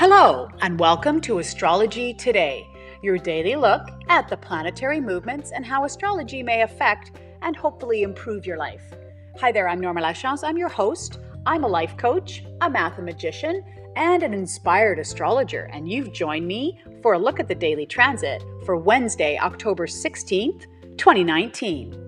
Hello, and welcome to Astrology Today, your daily look at the planetary movements and how astrology may affect and hopefully improve your life. Hi there, I'm Norma Lachance. I'm your host. I'm a life coach, a mathematician, and an inspired astrologer, and you've joined me for a look at the daily transit for Wednesday, October 16th, 2019.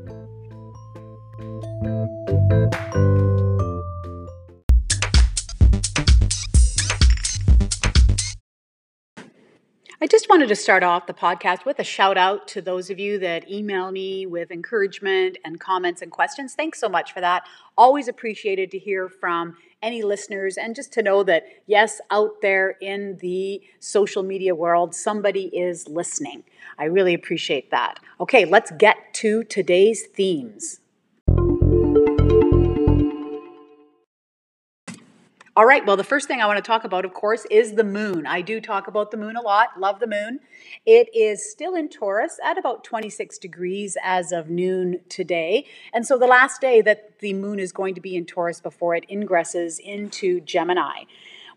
Wanted to start off the podcast with a shout out to those of you that email me with encouragement and comments and questions. Thanks so much for that. Always appreciated to hear from any listeners and just to know that, yes, out there in the social media world, somebody is listening. I really appreciate that. Okay, let's get to today's themes. All right, well, the first thing I want to talk about, of course, is the moon. I do talk about the moon a lot, love the moon. It is still in Taurus at about 26 degrees as of noon today. And so the last day that the moon is going to be in Taurus before it ingresses into Gemini.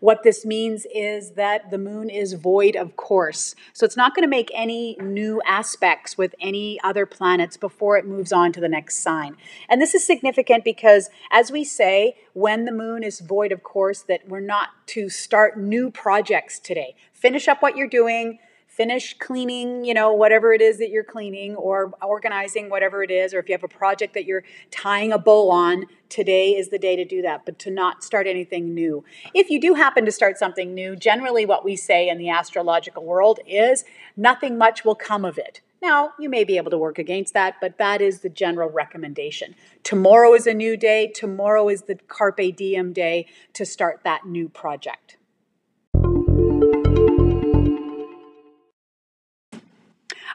What this means is that the moon is void of course. So it's not going to make any new aspects with any other planets before it moves on to the next sign. And this is significant because, as we say, when the moon is void of course, that we're not to start new projects today. Finish up what you're doing finish cleaning, you know, whatever it is that you're cleaning or organizing whatever it is, or if you have a project that you're tying a bow on, today is the day to do that, but to not start anything new. If you do happen to start something new, generally what we say in the astrological world is nothing much will come of it. Now, you may be able to work against that, but that is the general recommendation. Tomorrow is a new day. Tomorrow is the Carpe Diem day to start that new project.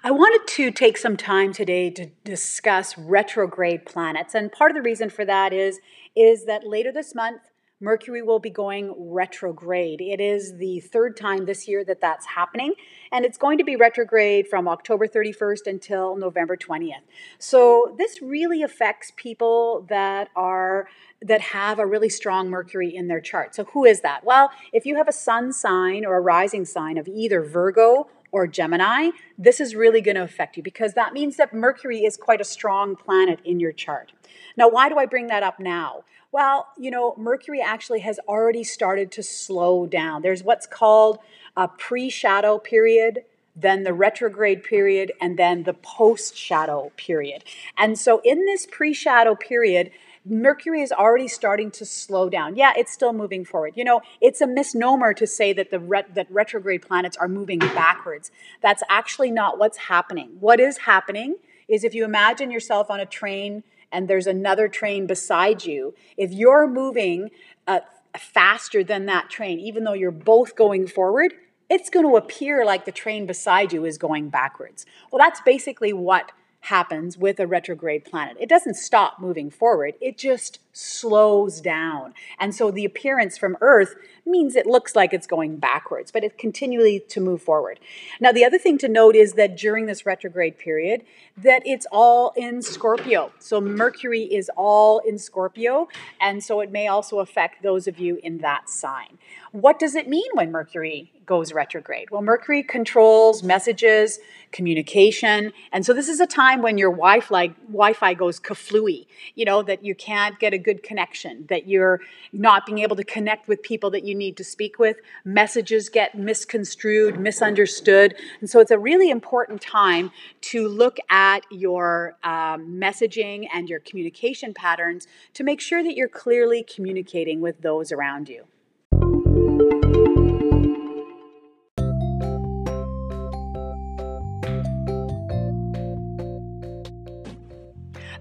I wanted to take some time today to discuss retrograde planets. And part of the reason for that is, is that later this month, Mercury will be going retrograde. It is the third time this year that that's happening, and it's going to be retrograde from October 31st until November 20th. So this really affects people that are that have a really strong Mercury in their chart. So who is that? Well, if you have a sun sign or a rising sign of either Virgo or Gemini, this is really going to affect you because that means that Mercury is quite a strong planet in your chart. Now, why do I bring that up now? Well, you know, Mercury actually has already started to slow down. There's what's called a pre shadow period, then the retrograde period, and then the post shadow period. And so, in this pre shadow period, Mercury is already starting to slow down. Yeah, it's still moving forward. You know, it's a misnomer to say that the ret- that retrograde planets are moving backwards. That's actually not what's happening. What is happening is if you imagine yourself on a train and there's another train beside you, if you're moving uh, faster than that train, even though you're both going forward, it's going to appear like the train beside you is going backwards. Well, that's basically what happens with a retrograde planet. It doesn't stop moving forward, it just slows down. And so the appearance from Earth means it looks like it's going backwards, but it's continually to move forward. Now, the other thing to note is that during this retrograde period, that it's all in Scorpio. So Mercury is all in Scorpio, and so it may also affect those of you in that sign. What does it mean when Mercury goes retrograde? Well, Mercury controls messages, communication, and so this is a time when your Wi-Fi Wi-Fi goes kaflooey. You know that you can't get a good connection, that you're not being able to connect with people that you need to speak with. Messages get misconstrued, misunderstood. And so it's a really important time to look at your um, messaging and your communication patterns to make sure that you're clearly communicating with those around you.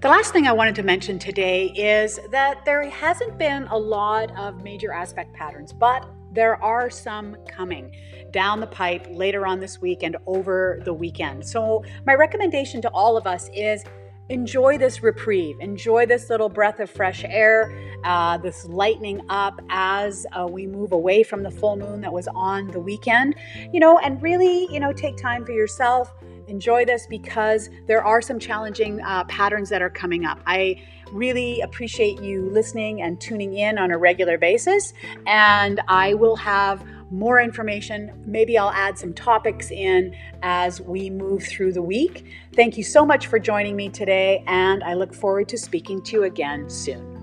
The last thing I wanted to mention today is that there hasn't been a lot of major aspect patterns, but there are some coming down the pipe later on this week and over the weekend. So, my recommendation to all of us is enjoy this reprieve, enjoy this little breath of fresh air, uh, this lightening up as uh, we move away from the full moon that was on the weekend, you know, and really, you know, take time for yourself enjoy this because there are some challenging uh, patterns that are coming up. I really appreciate you listening and tuning in on a regular basis, and I will have more information. Maybe I'll add some topics in as we move through the week. Thank you so much for joining me today, and I look forward to speaking to you again soon.